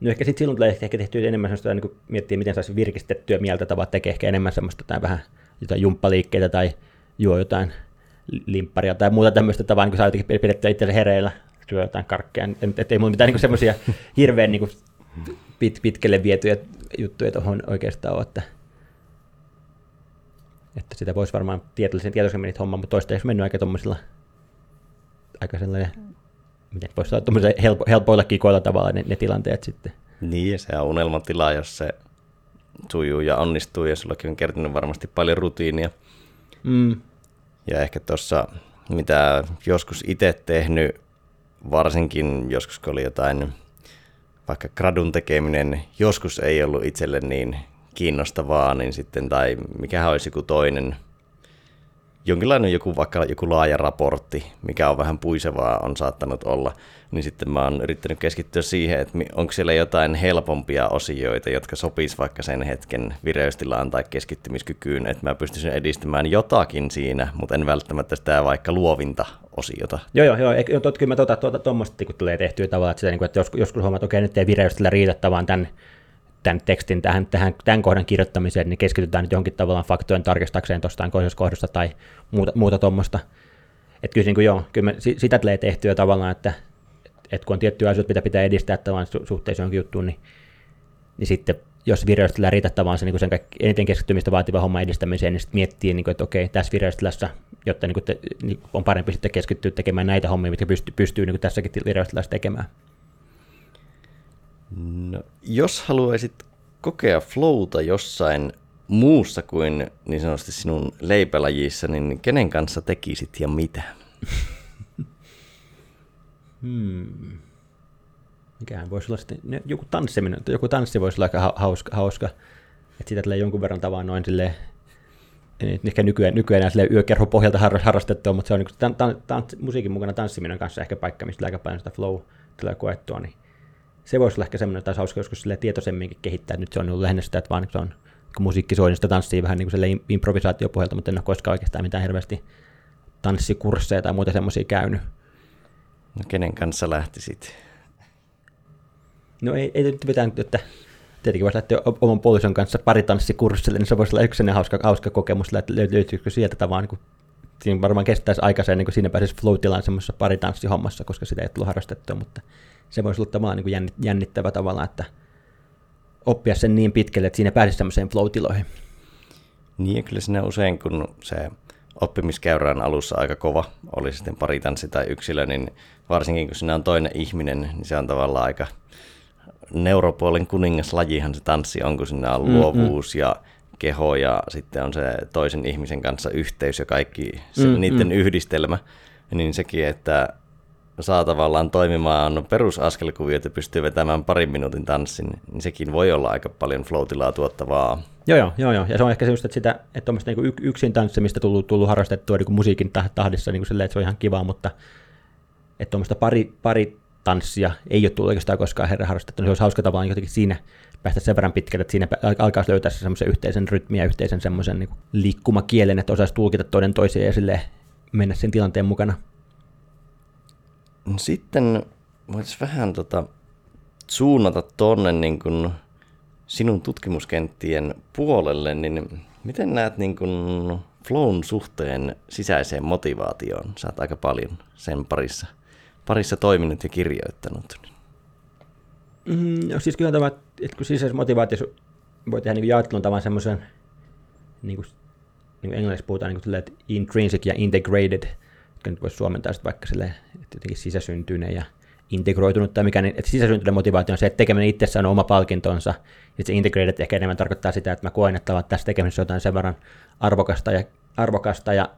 No ehkä sitten silloin tulee ehkä tehtyä enemmän sellaista, niin miettiä, miten saisi virkistettyä mieltä tavat tekee ehkä enemmän semmoista tai vähän jotain jumppaliikkeitä tai juo jotain limpparia tai muuta tämmöistä tavaa, niin kuin saa jotenkin pidettyä itsensä hereillä, syö jotain karkkeja. Että ei mulla mitään niin semmoisia hirveän niin pit, pitkälle vietyjä juttuja tuohon oikeastaan ole, että, että sitä voisi varmaan tietoisen tietoisemmin niitä hommaa, mutta toistaiseksi mennyt aika tuommoisilla aika sellainen, miten voisi sanoa, helpo, helpoilla kikoilla tavalla ne, ne tilanteet sitten. Niin, se on unelmatila, jos se sujuu ja onnistuu, ja sullakin on kertynyt varmasti paljon rutiinia. Mm. Ja ehkä tuossa, mitä joskus itse tehnyt, varsinkin joskus kun oli jotain, vaikka gradun tekeminen joskus ei ollut itselle niin kiinnostavaa, niin sitten, tai mikä olisi joku toinen – jonkinlainen joku, vaikka joku laaja raportti, mikä on vähän puisevaa, on saattanut olla, niin sitten mä oon yrittänyt keskittyä siihen, että onko siellä jotain helpompia osioita, jotka sopis vaikka sen hetken vireystilaan tai keskittymiskykyyn, että mä pystyisin edistämään jotakin siinä, mutta en välttämättä sitä vaikka luovinta osiota. Joo, joo, joo. Eikö, tot, kyllä mä tuota, tuota, tuommoista tulee tehtyä tavallaan, että, sitä, niin kuin, että joskus, joskus huomaat, että okei, nyt ei vireystillä riitä, vaan tämän tämän tekstin tähän, tähän, tämän kohdan kirjoittamiseen, niin keskitytään nyt johonkin tavallaan faktojen tarkistakseen tuosta kohdasta tai muuta, muuta tuommoista. Että kyllä, niin joo, kyllä me, sitä tulee tehtyä tavallaan, että, että kun on tiettyjä asioita, mitä pitää edistää tavallaan suhteessa johonkin juttuun, niin, niin sitten jos vireystilä riitä tavallaan se, niin sen eniten keskittymistä vaativa homma edistämiseen, niin sitten miettii, niin kuin, että okei, tässä vireystilassa, jotta niin kuin te, niin on parempi sitten keskittyä tekemään näitä hommia, mitkä pystyy, pystyy niin kuin tässäkin vireystilassa tekemään. No, jos haluaisit kokea flowta jossain muussa kuin niin sanotusti sinun leipälajissa, niin kenen kanssa tekisit ja mitä? hmm. Mikähän voisi olla sitten, joku tanssiminen, joku tanssi voisi olla aika hauska, hauska. että sitä tulee jonkun verran tavaa noin silleen, ehkä nykyään, nykyään enää yökerhopohjalta harrastettua, mutta se on niin tan, musiikin mukana tanssiminen kanssa ehkä paikka, mistä aika paljon sitä flow tulee koettua, niin se voisi olla ehkä semmoinen, että hauska joskus tietoisemminkin kehittää. Nyt se on ollut lähinnä sitä, että vaan se on musiikki soi, niin sitä tanssii vähän niin kuin improvisaatiopohjalta, mutta en ole koskaan oikeastaan mitään hirveästi tanssikursseja tai muuta semmoisia käynyt. No kenen kanssa lähtisit? No ei, ei nyt mitään, että tietenkin voisi lähteä oman puolison kanssa pari tanssikurssille, niin se voisi olla yksi hauska, hauska kokemus, että löytyykö sieltä tavallaan niin kuin, siinä varmaan kestäisi aikaisen, niin kuin siinä pääsisi flow-tilaan semmoisessa paritanssihommassa, koska sitä ei tullut harrastettua, mutta se voisi olla tavallaan niin kuin jännittävä tavalla, että oppia sen niin pitkälle, että siinä pääsisi semmoiseen flow-tiloihin. Niin kyllä siinä usein, kun se oppimiskäyrä on alussa aika kova, oli sitten paritanssi tai yksilö, niin varsinkin kun siinä on toinen ihminen, niin se on tavallaan aika neuropuolen kuningaslajihan se tanssi on, kun siinä on luovuus mm, mm. ja keho ja sitten on se toisen ihmisen kanssa yhteys ja kaikki se, mm, niiden mm. yhdistelmä, niin sekin, että saa tavallaan toimimaan perusaskelkuviot ja pystyy vetämään parin minuutin tanssin, niin sekin voi olla aika paljon flow tuottavaa. Joo, joo, joo, joo. Ja se on ehkä se just, että, sitä, että niin yksin tanssimista tullut, tullut harrastettua niin musiikin tahdissa, niin kuin silleen, että se on ihan kiva, mutta että tuommoista pari, pari tanssia ei ole tullut oikeastaan koskaan herra harrastettu, niin se olisi hauska tavallaan jotenkin siinä päästä sen verran pitkälle, että siinä alkaa löytää se semmoisen yhteisen rytmiä, yhteisen semmoisen niin liikkumakielen, että osaisi tulkita toinen toisiaan ja sille mennä sen tilanteen mukana. Sitten voitaisiin vähän tota, suunnata tuonne niin kun sinun tutkimuskenttien puolelle, niin miten näet niin kun flown suhteen sisäiseen motivaatioon? Sä oot aika paljon sen parissa, parissa toiminut ja kirjoittanut. Mm, no siis kyllä tämä, että kun sisäisessä motivaatiossa voi tehdä niin jaottelun tavan semmoisen, niin kuin, niin kuin englanniksi puhutaan niin kuin että intrinsic ja integrated – jotka nyt voisi suomentaa vaikka sille, jotenkin sisäsyntyinen ja integroitunut tai mikä, niin että sisäsyntyinen motivaatio on se, että tekeminen itsessään on oma palkintonsa, ja se integrated ehkä enemmän tarkoittaa sitä, että mä koen, että tässä tekemisessä jotain sen verran arvokasta ja, arvokasta ja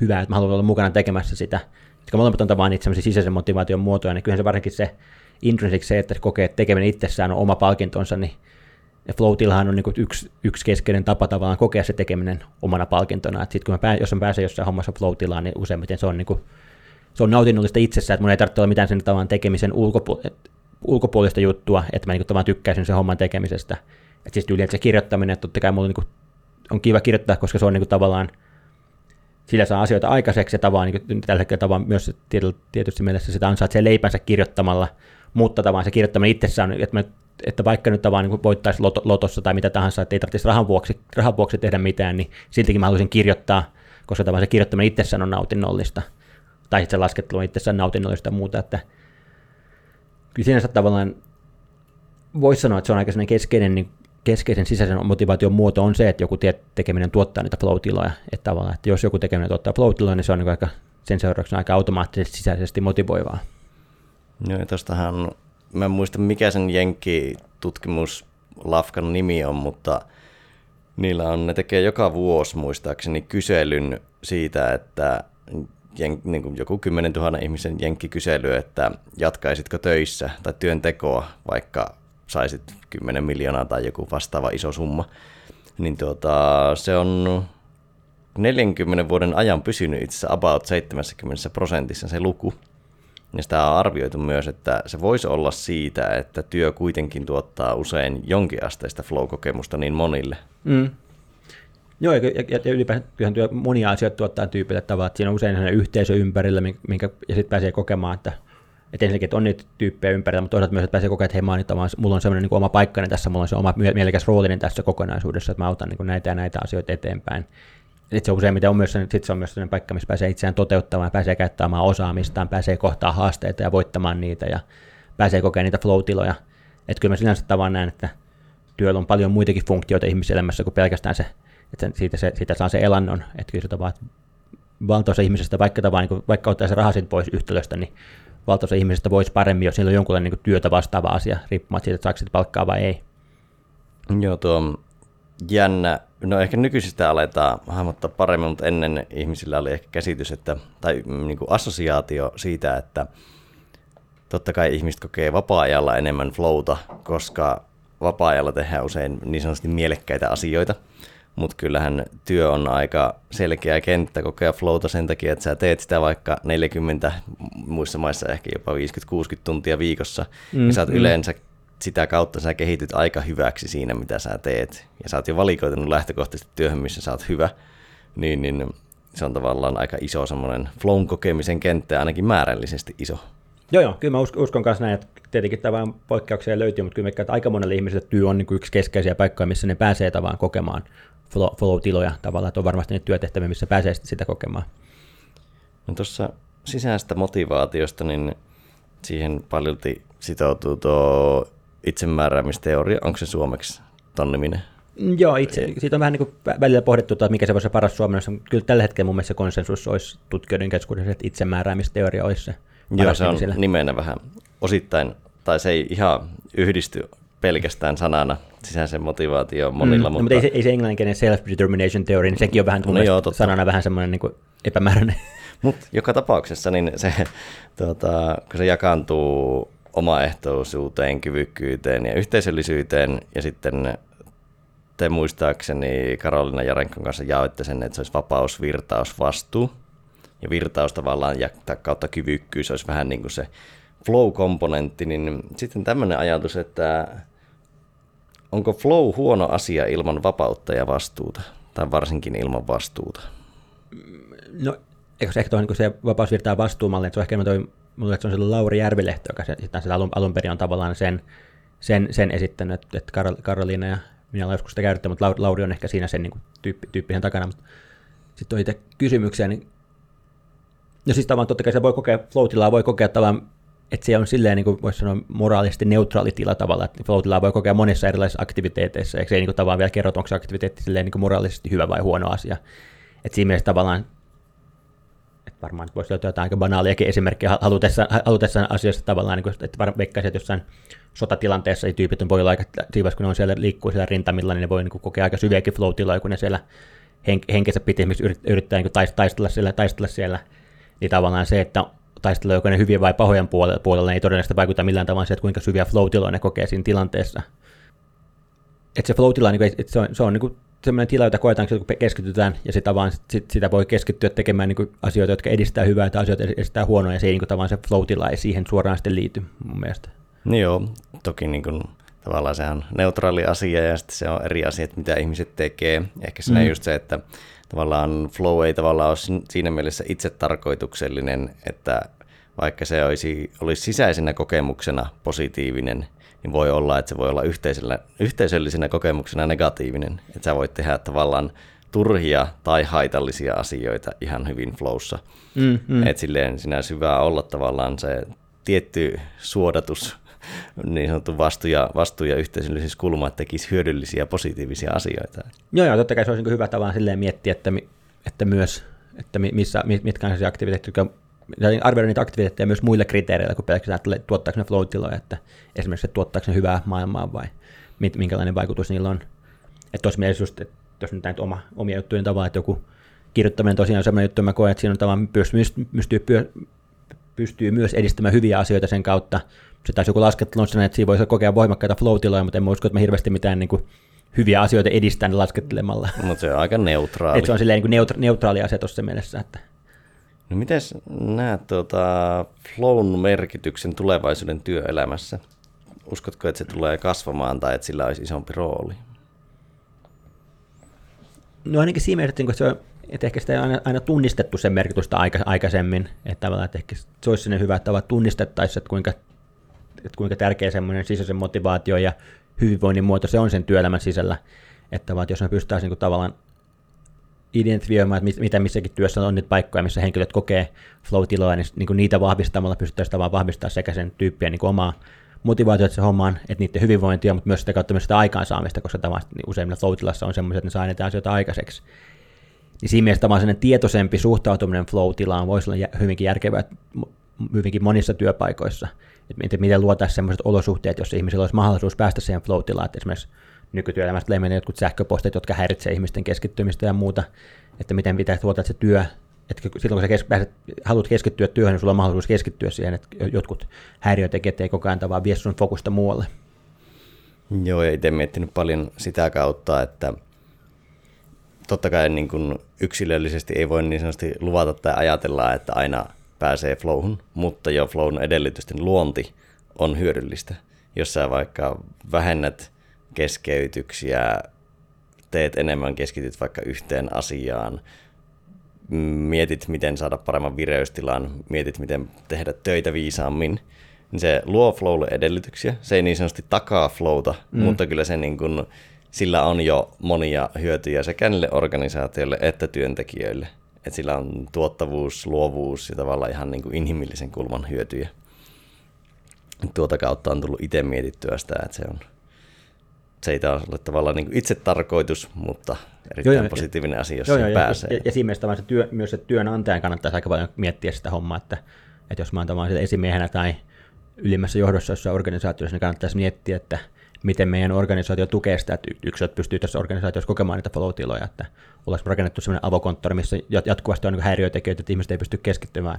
hyvää, että mä haluan olla mukana tekemässä sitä. Jotka molemmat on tavallaan niitä sisäisen motivaation muotoja, niin kyllähän se varsinkin se intrinsic se, että kokee, että tekeminen itsessään on oma palkintonsa, niin ja flow on niin yksi, yksi keskeinen tapa tavallaan kokea se tekeminen omana palkintona. Että sit kun mä pää, jos mä pääsen jossain hommassa flow niin useimmiten se on, niin kuin, se on nautinnollista itsessään, että mun ei tarvitse olla mitään sen tavan tekemisen ulkopu- ulkopuolista juttua, että mä niin kuin, tykkääisin sen homman tekemisestä. Että siis tyyli, että se kirjoittaminen, että totta kai mulla niin kuin, on kiva kirjoittaa, koska se on niin kuin, tavallaan, sillä saa asioita aikaiseksi ja tavallaan niin kuin, tällä hetkellä tavallaan myös tietysti mielessä sitä ansaitsee leipänsä kirjoittamalla, mutta tavallaan se kirjoittaminen itsessään, että mä että vaikka nyt vaan niin voittaisi lot- lotossa tai mitä tahansa, että ei tarvitsisi rahan vuoksi, rahan vuoksi tehdä mitään, niin siltikin mä haluaisin kirjoittaa, koska tavallaan se kirjoittaminen itsessään on nautinnollista, tai sitten se laskettelu on itsessään nautinnollista ja muuta, että kyllä sinänsä tavallaan voisi sanoa, että se on aika keskeinen, niin keskeisen sisäisen motivaation muoto on se, että joku tekeminen tuottaa niitä flow-tiloja, että tavallaan, että jos joku tekeminen tuottaa flow-tiloja, niin se on niin aika, sen seurauksena aika automaattisesti sisäisesti motivoivaa. Joo, ja tostahan, mä en muista mikä sen Jenkki tutkimus Lafkan nimi on, mutta niillä on, ne tekee joka vuosi muistaakseni kyselyn siitä, että jen, niin kuin joku 10 000 ihmisen jenkkikysely, että jatkaisitko töissä tai työntekoa, vaikka saisit 10 miljoonaa tai joku vastaava iso summa, niin tuota, se on 40 vuoden ajan pysynyt itse asiassa about 70 prosentissa se luku. Ja sitä on arvioitu myös, että se voisi olla siitä, että työ kuitenkin tuottaa usein jonkinasteista flow-kokemusta niin monille. Mm. Joo, ja, ja, ja ylipäätään työ, monia asioita tuottaa tyypille tavalla, siinä on usein yhteisö ympärillä, minkä, ja sitten pääsee kokemaan, että, että ensinnäkin, että on niitä tyyppejä ympärillä, mutta toisaalta myös, että pääsee kokemaan, että hei, mä mulla on semmoinen niin oma paikkani tässä, mulla on se oma mielekäs roolini tässä kokonaisuudessa, että mä autan niin näitä ja näitä asioita eteenpäin. Sitten se useimmiten on myös, sit se on myös sellainen paikka, missä pääsee itseään toteuttamaan, pääsee käyttämään osaamistaan, pääsee kohtaa haasteita ja voittamaan niitä ja pääsee kokemaan niitä flow-tiloja. Että kyllä mä sinänsä tavan näen, että työllä on paljon muitakin funktioita ihmiselämässä kuin pelkästään se, että siitä, se, siitä saa se elannon. Että kyllä se tavallaan, valtaosa ihmisestä, vaikka, tavallaan, niin vaikka ottaa se raha pois yhtälöstä, niin valtaosa ihmisestä voisi paremmin, jos niillä on jonkunlainen niin työtä vastaava asia, riippumatta siitä, että saako palkkaa vai ei. Joo, tuo jännä. No ehkä nykyisistä aletaan hahmottaa paremmin, mutta ennen ihmisillä oli ehkä käsitys, että, tai mm, niin kuin assosiaatio siitä, että totta kai ihmiset kokee vapaa-ajalla enemmän flowta, koska vapaa-ajalla tehdään usein niin sanotusti mielekkäitä asioita, mutta kyllähän työ on aika selkeä kenttä kokea flowta sen takia, että sä teet sitä vaikka 40, muissa maissa ehkä jopa 50-60 tuntia viikossa, mm, ja sä oot mm. yleensä sitä kautta sä kehityt aika hyväksi siinä, mitä sä teet. Ja sä oot jo valikoitunut lähtökohtaisesti työhön, missä sä oot hyvä. Niin, niin se on tavallaan aika iso semmoinen flown kokemisen kenttä, ainakin määrällisesti iso. Joo, joo, kyllä mä uskon kanssa näin, että tietenkin tämä poikkeuksia löytyy, mutta kyllä että aika monelle ihmiselle työ on niin kuin yksi keskeisiä paikkoja, missä ne pääsee tavallaan kokemaan flow-tiloja tavallaan, että on varmasti ne työtehtäviä, missä pääsee sitä kokemaan. No tuossa sisäistä motivaatiosta, niin siihen paljolti sitoutuu tuo itsemääräämisteoria, onko se suomeksi ton niminen? Joo, itse, siitä on vähän niin kuin välillä pohdittu, että mikä se voisi olla paras suomessa. Kyllä tällä hetkellä mun mielestä konsensus olisi tutkijoiden keskuudessa, että itsemääräämisteoria olisi se Joo, se on sillä. nimenä vähän osittain, tai se ei ihan yhdisty pelkästään sanana sisäisen motivaatio monilla. Mm, mutta... No, mutta ei se, ei se englanninkielinen self-determination theory, niin sekin on vähän no joo, sanana vähän semmoinen niin epämääräinen. Mutta joka tapauksessa niin se, tuota, kun se jakaantuu omaehtoisuuteen, kyvykkyyteen ja yhteisöllisyyteen. Ja sitten te muistaakseni Karolina Jarenkon kanssa jaoitte sen, että se olisi vapaus, virtaus, vastuu. Ja virtaus tavallaan ja kautta kyvykkyys olisi vähän niin kuin se flow-komponentti. Niin sitten tämmöinen ajatus, että onko flow huono asia ilman vapautta ja vastuuta? Tai varsinkin ilman vastuuta? No, eikö se ehkä tuo niin se vapaus virtaa vastuumalle, että se on ehkä toi mulla se on se Lauri Järvilehto, joka sitten alun, alun perin on tavallaan sen, sen, sen esittänyt, että, Karol, Karoliina ja minä olen joskus sitä käyttänyt, mutta Lauri on ehkä siinä sen niin kuin, tyyppi, tyyppisen takana. Mutta sitten on itse kysymyksiä, niin No siis tavallaan totta kai se voi kokea, flow voi kokea tavallaan, että se on silleen, niin kuin voisi sanoa, moraalisesti neutraali tila tavalla, että flow voi kokea monissa erilaisissa aktiviteeteissa, eikä se ei niin kuin, tavallaan vielä kerro, onko se aktiviteetti silleen niin kuin moraalisesti hyvä vai huono asia. Että siinä mielessä tavallaan varmaan voisi löytyä jotain aika banaaliakin esimerkkejä halutessaan, halutessaan asioista tavallaan, niin kuin, että veikkaisin, että jossain sotatilanteessa ei tyypit voi olla aika siivas, kun ne on siellä, liikkuu siellä rintamilla, niin ne voi niin kuin, kokea aika syviäkin flow kun ne siellä hen- henkensä piti esimerkiksi yrittää niin kuin, taistella, siellä, taistella siellä, niin tavallaan se, että taistelee joko ne hyvien vai pahojen puolella, puolella niin ei todennäköisesti vaikuta millään tavalla se, että kuinka syviä flow ne kokee siinä tilanteessa. Että se flow niin että se on, se on niin kuin sellainen tila, jota koetaan, kun keskitytään, ja sitä, vaan, sit, sitä voi keskittyä tekemään niin kuin asioita, jotka edistää hyvää, tai asioita edistää huonoa, ja se, ei, niin kuin, se flow-tila ei siihen suoraan sitten liity mun mielestä. Niin joo, toki niin kuin, tavallaan se on neutraali asia, ja sitten se on eri asia, että mitä ihmiset tekee. Ehkä siinä mm. just se, että tavallaan flow ei tavallaan ole siinä mielessä itse tarkoituksellinen, että vaikka se olisi, olisi sisäisenä kokemuksena positiivinen, niin voi olla, että se voi olla yhteisöllisenä kokemuksena negatiivinen. Että sä voit tehdä tavallaan turhia tai haitallisia asioita ihan hyvin flowssa. Mm, mm. Et silleen sinä hyvä olla tavallaan se tietty suodatus, niin sanottu vastuu ja, vastuu ja yhteisöllisyyskulma, että tekisi hyödyllisiä positiivisia asioita. Joo, joo, totta kai se olisi niin hyvä tavallaan silleen miettiä, että, että myös, että missä, mitkä on se aktiviteetit, jotka arvioida niitä aktiviteetteja myös muilla kriteereillä kuin pelkästään, että tuottaako ne flow että esimerkiksi, että tuottaako ne hyvää maailmaa vai minkälainen vaikutus niillä on. Että tuossa mielessä just, että jos nyt näitä oma, omia juttuja tavallaan, että joku kirjoittaminen tosiaan on sellainen juttu, mä koen, että siinä on tavallaan pystyy, pystyy, pystyy myös edistämään hyviä asioita sen kautta. Se taisi joku laskettelu on että siinä voisi kokea voimakkaita flow mutta en mä usko, että mä hirveästi mitään niin kuin, hyviä asioita edistän laskettelemalla. Mutta se on aika neutraali. että se on silleen niin kuin neutra- neutraali asia tuossa mielessä. Että... No miten näet tuota, flown merkityksen tulevaisuuden työelämässä? Uskotko, että se tulee kasvamaan tai että sillä olisi isompi rooli? No ainakin siinä mielessä, että se on että ehkä sitä ei aina, aina tunnistettu sen merkitystä aika, aikaisemmin, että tavallaan, että ehkä se olisi hyvä, että tunnistettaisiin, että kuinka, että kuinka tärkeä semmoinen sisäisen motivaatio ja hyvinvoinnin muoto se on sen työelämän sisällä, että vaan, jos me pystytään niin tavallaan identifioimaan, että mitä missäkin työssä on niitä paikkoja, missä henkilöt kokee flow-tiloja, niin, niin niitä vahvistamalla pystyttäisiin vaan vahvistaa sekä sen tyyppiä niin omaa motivaatiota se hommaan, että niiden hyvinvointia, mutta myös sitä kautta myös sitä aikaansaamista, koska tämä niin useimmilla flow on semmoiset, että ne saa niitä asioita aikaiseksi. Niin siinä mielessä tämä tietoisempi suhtautuminen flow-tilaan voisi olla hyvinkin järkevää hyvinkin monissa työpaikoissa. Että miten luotaisiin sellaiset olosuhteet, jossa ihmisillä olisi mahdollisuus päästä siihen flow-tilaan, että esimerkiksi nykytyöelämästä leimennä jotkut sähköpostit, jotka häiritsevät ihmisten keskittymistä ja muuta, että miten pitäisi tuota se työ, että silloin kun sä kes- pääset, haluat keskittyä työhön, niin sulla on mahdollisuus keskittyä siihen, että jotkut häiriötekijät ei koko ajan vaan vie sun fokusta muualle. Joo, ja itse miettinyt paljon sitä kautta, että totta kai niin kuin yksilöllisesti ei voi niin sanotusti luvata tai ajatella, että aina pääsee flowhun, mutta jo flown edellytysten luonti on hyödyllistä. Jos sä vaikka vähennät keskeytyksiä, teet enemmän, keskityt vaikka yhteen asiaan, mietit, miten saada paremman vireystilan, mietit, miten tehdä töitä viisaammin, niin se luo flowlle edellytyksiä. Se ei niin sanotusti takaa flowta, mm. mutta kyllä se niin kuin, sillä on jo monia hyötyjä sekä niille organisaatioille että työntekijöille. Et sillä on tuottavuus, luovuus ja tavallaan ihan niin kuin inhimillisen kulman hyötyjä. Tuota kautta on tullut itse mietittyä sitä, että se on se ei taas ole tavallaan niin itse tarkoitus, mutta erittäin joo, positiivinen ja, asia, jos joo, joo, pääsee. Ja, ja, siinä mielessä se työ, myös se työnantajan kannattaisi aika paljon miettiä sitä hommaa, että, että jos mä oon esimiehenä tai ylimmässä johdossa jossain organisaatiossa, niin kannattaisi miettiä, että miten meidän organisaatio tukee sitä, että yksilöt pystyy tässä organisaatiossa kokemaan niitä flow-tiloja, että ollaanko rakennettu sellainen avokonttori, missä jatkuvasti on niin häiriötekijöitä, että ihmiset ei pysty keskittymään,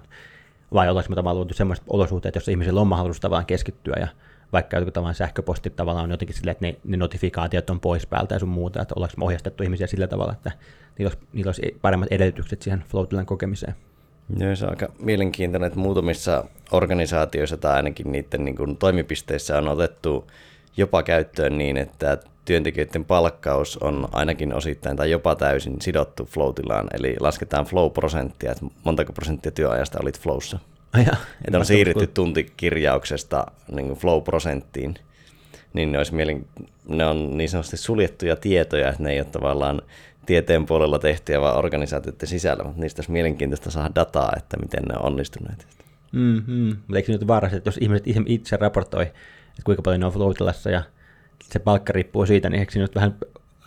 vai ollaanko me tavallaan luotu sellaiset olosuhteet, jossa ihmisillä on mahdollisuus tavallaan keskittyä ja vaikka joku tavallaan sähköpostit tavallaan on jotenkin silleen, että ne, ne notifikaatiot on pois päältä ja sun muuta, että ollaanko me ohjastettu ihmisiä sillä tavalla, että niillä olisi, niillä olisi paremmat edellytykset siihen flow kokemiseen. Joo, se on aika mielenkiintoinen, että muutamissa organisaatioissa tai ainakin niiden niin kuin, toimipisteissä on otettu jopa käyttöön niin, että työntekijöiden palkkaus on ainakin osittain tai jopa täysin sidottu flow eli lasketaan flow-prosenttia, että montako prosenttia työajasta olit flowssa. Ja, että on siirrytty tuntikirjauksesta niin flow-prosenttiin, niin ne, olisi mielen, ne on niin sanotusti suljettuja tietoja, että ne ei ole tavallaan tieteen puolella tehtyjä, vaan organisaatioiden sisällä, mutta niistä olisi mielenkiintoista saada dataa, että miten ne on onnistuneet. Mm-hmm. Mutta eikö nyt vaarassa, että jos ihmiset itse raportoi, että kuinka paljon ne on flow ja se palkka riippuu siitä, niin eikö siinä nyt vähän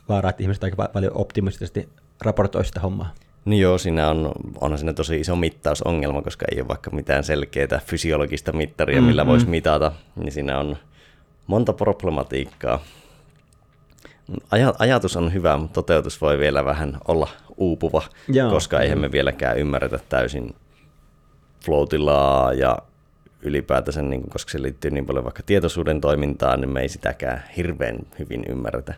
vaaraa, että ihmiset aika paljon optimistisesti raportoi sitä hommaa? Niin joo, siinä on, onhan siinä tosi iso mittausongelma, koska ei ole vaikka mitään selkeää fysiologista mittaria, millä mm. voisi mitata, niin siinä on monta problematiikkaa. Aj- ajatus on hyvä, mutta toteutus voi vielä vähän olla uupuva, joo, koska eihän me vieläkään ymmärretä täysin floatilaa ja ylipäätänsä, niin, koska se liittyy niin paljon vaikka tietoisuuden toimintaan, niin me ei sitäkään hirveän hyvin ymmärretä.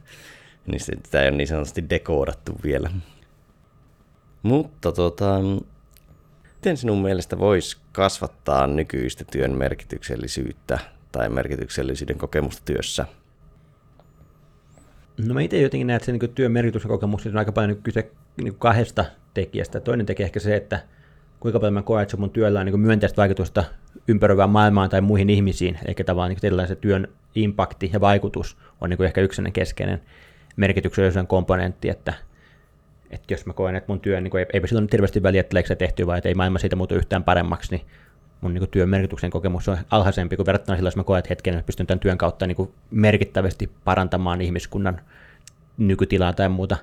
Niin sitä ei ole niin sanotusti dekoodattu vielä. Mutta tota, miten sinun mielestä voisi kasvattaa nykyistä työn merkityksellisyyttä tai merkityksellisyyden kokemusta työssä? No mä itse jotenkin näen, että se niin työn merkitys ja kokemus on aika paljon kyse niin kahdesta tekijästä. Toinen tekijä ehkä se, että kuinka paljon mä koen, että mun työllä on niin myönteistä vaikutusta ympäröivään maailmaan tai muihin ihmisiin. Eli tavallaan niin se työn impakti ja vaikutus on niin ehkä yksi keskeinen merkityksellinen komponentti, että että jos mä koen, että mun työ, niin kuin, eipä silloin nyt hirveästi väliä, että se tehty vai että ei maailma siitä muutu yhtään paremmaksi, niin mun niin työn merkityksen kokemus on alhaisempi kuin verrattuna silloin, jos mä koen, että hetken että pystyn tämän työn kautta niin kuin, merkittävästi parantamaan ihmiskunnan nykytilaa tai muuta.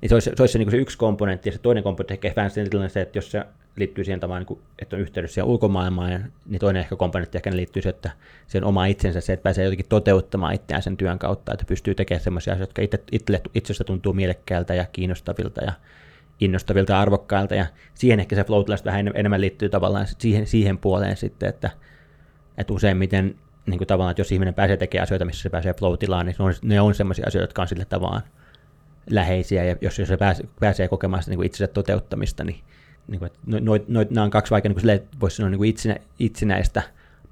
Niin se olisi se, olisi se, niin se yksi komponentti, ja se toinen komponentti ehkä vähän se, että jos se liittyy siihen tavallaan, niin että on yhteydessä siihen ulkomaailmaan, niin toinen ehkä komponentti ehkä liittyy se, että sen oma itsensä, se, että pääsee jotenkin toteuttamaan itseään sen työn kautta, että pystyy tekemään sellaisia asioita, jotka itse, itselle, itsestä tuntuu mielekkäältä ja kiinnostavilta ja innostavilta ja arvokkailta, ja siihen ehkä se flow vähän enemmän liittyy tavallaan siihen, siihen puoleen sitten, että, että useimmiten niin kuin tavallaan, että jos ihminen pääsee tekemään asioita, missä se pääsee flow-tilaan, niin ne on, ne on sellaisia asioita, jotka on sille tavallaan läheisiä, ja jos, jos se pääsee, pääsee kokemaan sitä niin kuin itsensä toteuttamista, niin niin kuin, no, no, no, nämä on kaksi vaikka niin kuin voisi sanoa niin kuin itsenä, itsenäistä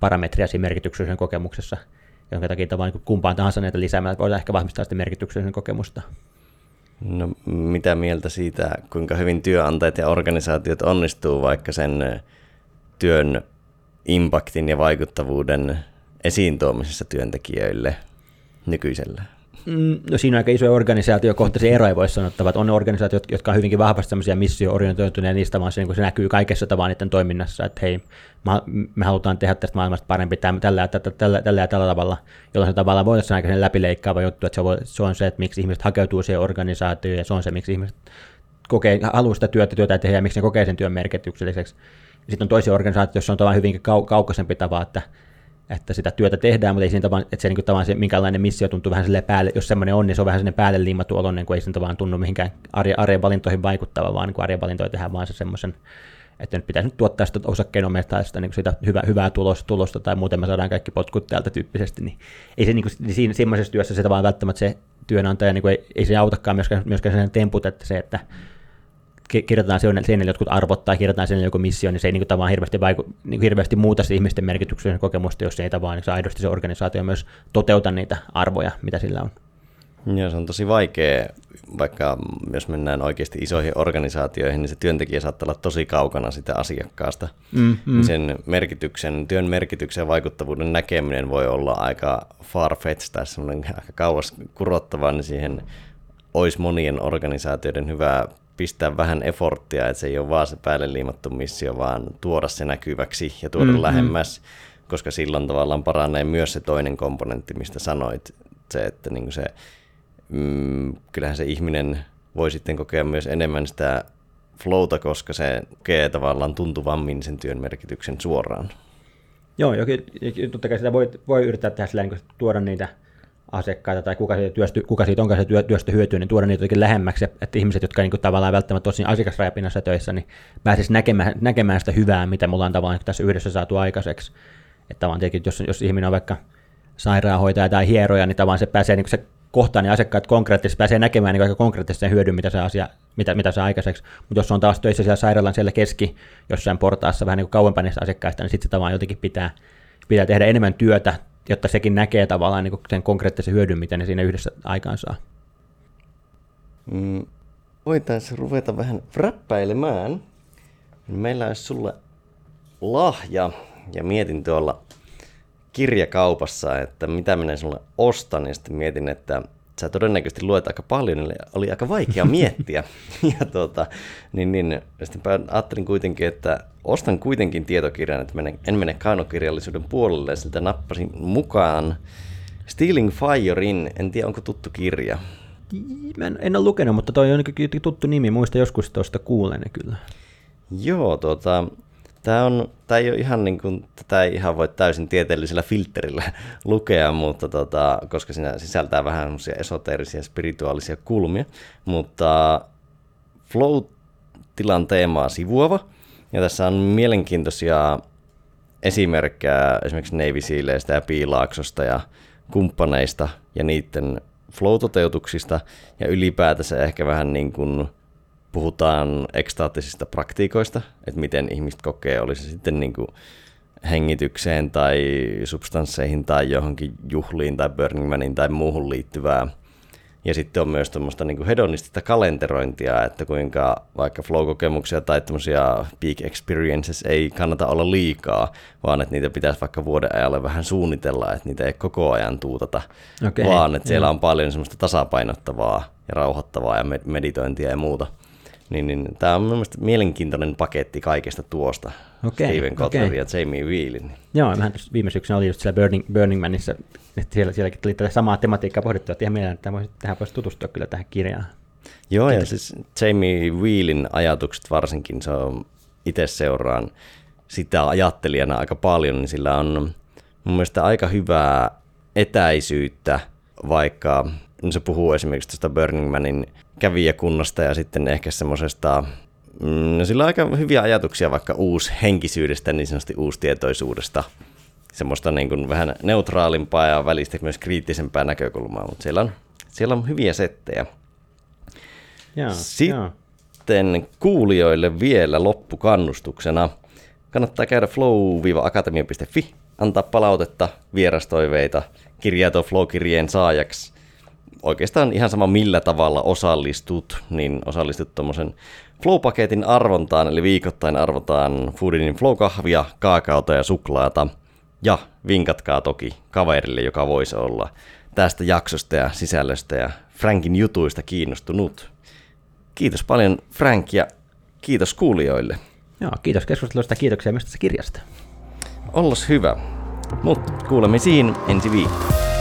parametria siinä merkityksellisen kokemuksessa, jonka takia tavallaan niin kumpaan tahansa näitä lisäämällä voidaan ehkä vahvistaa sitä merkityksellisen kokemusta. No mitä mieltä siitä, kuinka hyvin työnantajat ja organisaatiot onnistuu vaikka sen työn impaktin ja vaikuttavuuden esiin tuomisessa työntekijöille nykyisellä? Mm, no siinä on aika isoja organisaatiokohtaisia eroja, voisi sanoa, että on organisaatiot, jotka on hyvinkin vahvasti sellaisia missio-orientoituneita, ja niistä vaan se, niin se näkyy kaikessa tavalla niiden toiminnassa, että hei, me halutaan tehdä tästä maailmasta parempi tällä, tällä, tällä, tällä, ja tällä tavalla, jolloin se tavallaan voi olla aika läpileikkaava juttu, että se, voi, se on se, että miksi ihmiset hakeutuu siihen organisaatioon, ja se on se, miksi ihmiset kokee, haluaa sitä työtä, työtä tehdä, ja miksi ne kokee sen työn merkitykselliseksi. Sitten on toisia organisaatioita, joissa on tavallaan hyvinkin kau- kaukaisempi tapa, että että sitä työtä tehdään, mutta ei siinä tavallaan, että se, niin tavallaan se, minkälainen missio tuntuu vähän sille päälle, jos semmoinen on, niin se on vähän sinne päälle liimattu oloinen, kun ei sen tavallaan tunnu mihinkään arjen, arjen valintoihin vaikuttava, vaan niin arjen valintoja tehdään vaan se semmoisen, että nyt pitäisi nyt tuottaa sitä osakkeenomistajasta niin sitä hyvä, hyvää tulosta, tulosta, tai muuten me saadaan kaikki potkut täältä tyyppisesti, niin ei se niin kuin, niin siinä, semmoisessa työssä se tavallaan välttämättä se työnantaja, niin kuin ei, ei se autakaan myöskään, myöskään sen temput, että se, että kirjoitetaan seinälle jotkut arvot tai kirjoitetaan seinälle joku missio, niin se ei niin kuin, tavallaan hirveästi, vaiku, niin kuin, hirveästi muuta se ihmisten merkityksen kokemusta, jos ei tavallaan niin se aidosti se organisaatio myös toteuta niitä arvoja, mitä sillä on. Joo, se on tosi vaikea, vaikka jos mennään oikeasti isoihin organisaatioihin, niin se työntekijä saattaa olla tosi kaukana sitä asiakkaasta. Mm, mm. Sen merkityksen, työn merkityksen ja vaikuttavuuden näkeminen voi olla aika farfetched tai aika kauas kurottava, niin siihen olisi monien organisaatioiden hyvä pistää vähän efforttia, että se ei ole vaan se päälle liimattu missio, vaan tuoda se näkyväksi ja tuoda mm-hmm. lähemmäs, koska silloin tavallaan paranee myös se toinen komponentti, mistä sanoit, se, että niin se, mm, kyllähän se ihminen voi sitten kokea myös enemmän sitä flowta, koska se kokee tavallaan tuntuvammin sen työn merkityksen suoraan. Joo, jokin, totta kai sitä voi, voi yrittää tehdä sillä, niin tuoda niitä asiakkaita tai kuka siitä, työstä, kuka siitä onkaan se työ, työstä hyötyy, niin tuoda niitä jotenkin lähemmäksi, että ihmiset, jotka niin kuin, tavallaan välttämättä tosi asiakasrajapinnassa töissä, niin pääsisivät näkemään, näkemään sitä hyvää, mitä me ollaan tavallaan tässä yhdessä saatu aikaiseksi. Että tavallaan tietenkin, jos, jos ihminen on vaikka sairaanhoitaja tai hieroja, niin tavallaan se pääsee niin se kohtaan niin asiakkaat konkreettisesti pääsee näkemään niin aika konkreettisen hyödyn, mitä se asia, mitä, mitä se aikaiseksi. Mutta jos on taas töissä siellä sairaalan siellä keski, jossain portaassa vähän niin kuin kauempana niistä asiakkaista, niin sitten se tavallaan jotenkin pitää, pitää tehdä enemmän työtä jotta sekin näkee tavallaan niin sen konkreettisen hyödyn, mitä ne siinä yhdessä aikaan saa. Mm, voitaisiin ruveta vähän räppäilemään. Meillä olisi sulle lahja, ja mietin tuolla kirjakaupassa, että mitä minä sulle ostan, ja sitten mietin, että sä todennäköisesti luet aika paljon, eli oli aika vaikea miettiä. ja tuota, niin, niin, sitten ajattelin kuitenkin, että ostan kuitenkin tietokirjan, että menen, en mene kaunokirjallisuuden puolelle, ja siltä nappasin mukaan Stealing Firein, en tiedä onko tuttu kirja. Mä en, en ole lukenut, mutta toi on tuttu nimi, muista joskus tuosta kuulen kyllä. Joo, tuota, Tämä, on, tämä ei ole ihan niin kuin, tätä ei ihan voi täysin tieteellisellä filterillä lukea, mutta tota, koska siinä sisältää vähän esoteerisia spirituaalisia kulmia, mutta flow-tilan teemaa sivuava, ja tässä on mielenkiintoisia esimerkkejä esimerkiksi Navy Sealeista ja Piilaaksosta ja kumppaneista ja niiden flow-toteutuksista, ja ylipäätänsä ehkä vähän niin kuin puhutaan ekstaattisista praktiikoista, että miten ihmiset kokee, oli se sitten niin kuin hengitykseen tai substansseihin tai johonkin juhliin tai Burning Manin tai muuhun liittyvää. Ja sitten on myös tuommoista niin hedonistista kalenterointia, että kuinka vaikka flow-kokemuksia tai tämmöisiä peak experiences ei kannata olla liikaa, vaan että niitä pitäisi vaikka vuoden ajalle vähän suunnitella, että niitä ei koko ajan tuutata, okay, vaan että siellä on paljon semmoista tasapainottavaa ja rauhoittavaa ja meditointia ja muuta. Niin, niin tämä on mielestäni mielenkiintoinen paketti kaikesta tuosta. Okei, Steven Kotler okei. ja Jamie Wheelin. Joo, mähän viime syksynä oli just siellä Burning, Burning Manissa, että siellä, sielläkin tuli tätä samaa tematiikkaa pohdittua, että ihan mielellään, että voisi, tähän voisi tutustua kyllä tähän kirjaan. Joo, ja siis Jamie Wheelin ajatukset varsinkin, se on itse seuraan sitä ajattelijana aika paljon, niin sillä on mun mielestä aika hyvää etäisyyttä, vaikka no se puhuu esimerkiksi tästä Burning Manin kävijäkunnasta ja sitten ehkä semmoisesta, mm, no sillä on aika hyviä ajatuksia vaikka uushenkisyydestä, niin sanotusti uustietoisuudesta, semmoista niin kuin vähän neutraalimpaa ja välistä myös kriittisempää näkökulmaa, mutta siellä on, siellä on hyviä settejä. Joo. Sitten kuulijoille vielä loppukannustuksena. Kannattaa käydä flow-akatemia.fi, antaa palautetta, vierastoiveita, kirjautua Flow-kirjeen saajaksi. Oikeastaan ihan sama millä tavalla osallistut, niin osallistut tuommoisen Flow-paketin arvontaan, eli viikoittain arvotaan Foodinin Flow-kahvia, kaakaota ja suklaata. Ja vinkatkaa toki kaverille, joka voisi olla tästä jaksosta ja sisällöstä ja Frankin jutuista kiinnostunut. Kiitos paljon Frank ja kiitos kuulijoille. Joo, kiitos keskustelusta, kiitoksia myös tästä kirjasta. Ollos hyvä. Mut kuulemisiin ensi viikko.